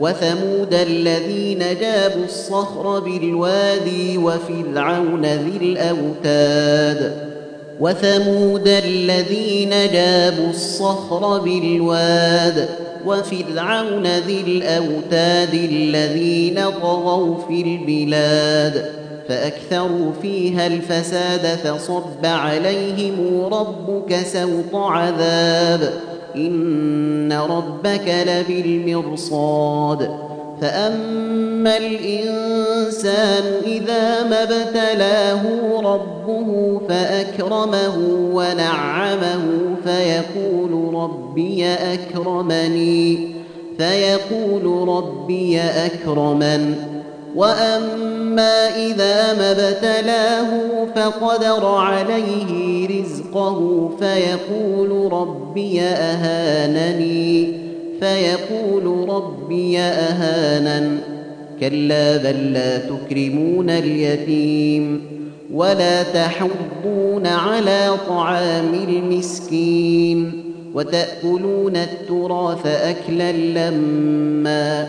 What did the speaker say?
وثمود الذين جابوا الصخر بالوادي وفرعون ذي الأوتاد. وثمود الذين جابوا الصخر بالواد وفرعون ذي الأوتاد الذين طغوا في البلاد. فأكثروا فيها الفساد فصب عليهم ربك سوط عذاب. إن ربك لبالمرصاد. فأما الإنسان إذا ما ابتلاه ربه فأكرمه ونعمه فيقول ربي أكرمني فيقول ربي أكرمن. واما اذا ما ابتلاه فقدر عليه رزقه فيقول ربي اهانني فيقول ربي اهانن كلا بل لا تكرمون اليتيم ولا تحضون على طعام المسكين وتاكلون التراث اكلا لمّا